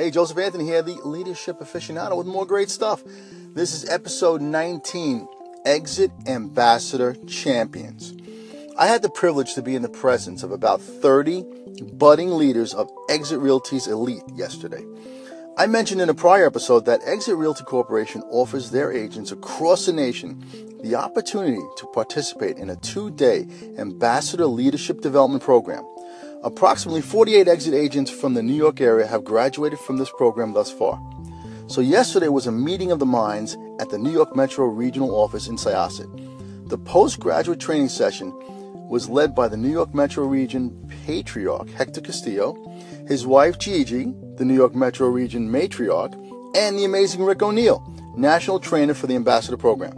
Hey, Joseph Anthony here, the leadership aficionado, with more great stuff. This is episode 19 Exit Ambassador Champions. I had the privilege to be in the presence of about 30 budding leaders of Exit Realty's Elite yesterday. I mentioned in a prior episode that Exit Realty Corporation offers their agents across the nation the opportunity to participate in a two day ambassador leadership development program. Approximately 48 exit agents from the New York area have graduated from this program thus far. So, yesterday was a meeting of the minds at the New York Metro Regional Office in Syosset. The postgraduate training session was led by the New York Metro Region Patriarch Hector Castillo, his wife Gigi, the New York Metro Region Matriarch, and the amazing Rick O'Neill, National Trainer for the Ambassador Program.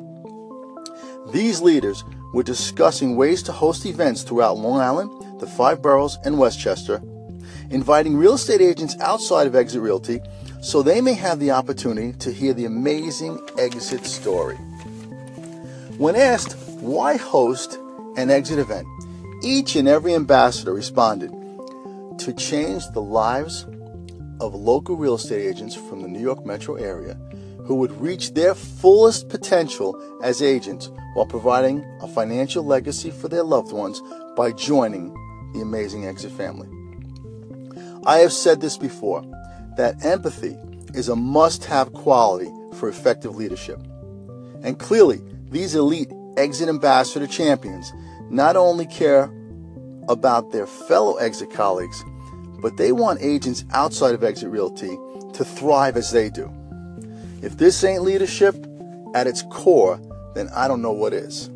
These leaders were discussing ways to host events throughout Long Island, the five boroughs, and Westchester, inviting real estate agents outside of Exit Realty so they may have the opportunity to hear the amazing exit story. When asked why host an exit event, each and every ambassador responded to change the lives of local real estate agents from the New York metro area who would reach their fullest potential as agents while providing a financial legacy for their loved ones by joining the amazing Exit family. I have said this before that empathy is a must have quality for effective leadership. And clearly, these elite exit ambassador champions not only care about their fellow exit colleagues, but they want agents outside of Exit Realty to thrive as they do. If this ain't leadership at its core, then I don't know what is.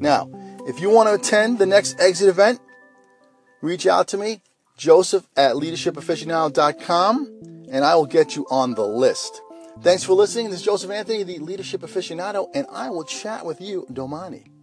Now, if you want to attend the next exit event, reach out to me, joseph at leadershipaficionado.com, and I will get you on the list. Thanks for listening. This is Joseph Anthony, the leadership aficionado, and I will chat with you, Domani.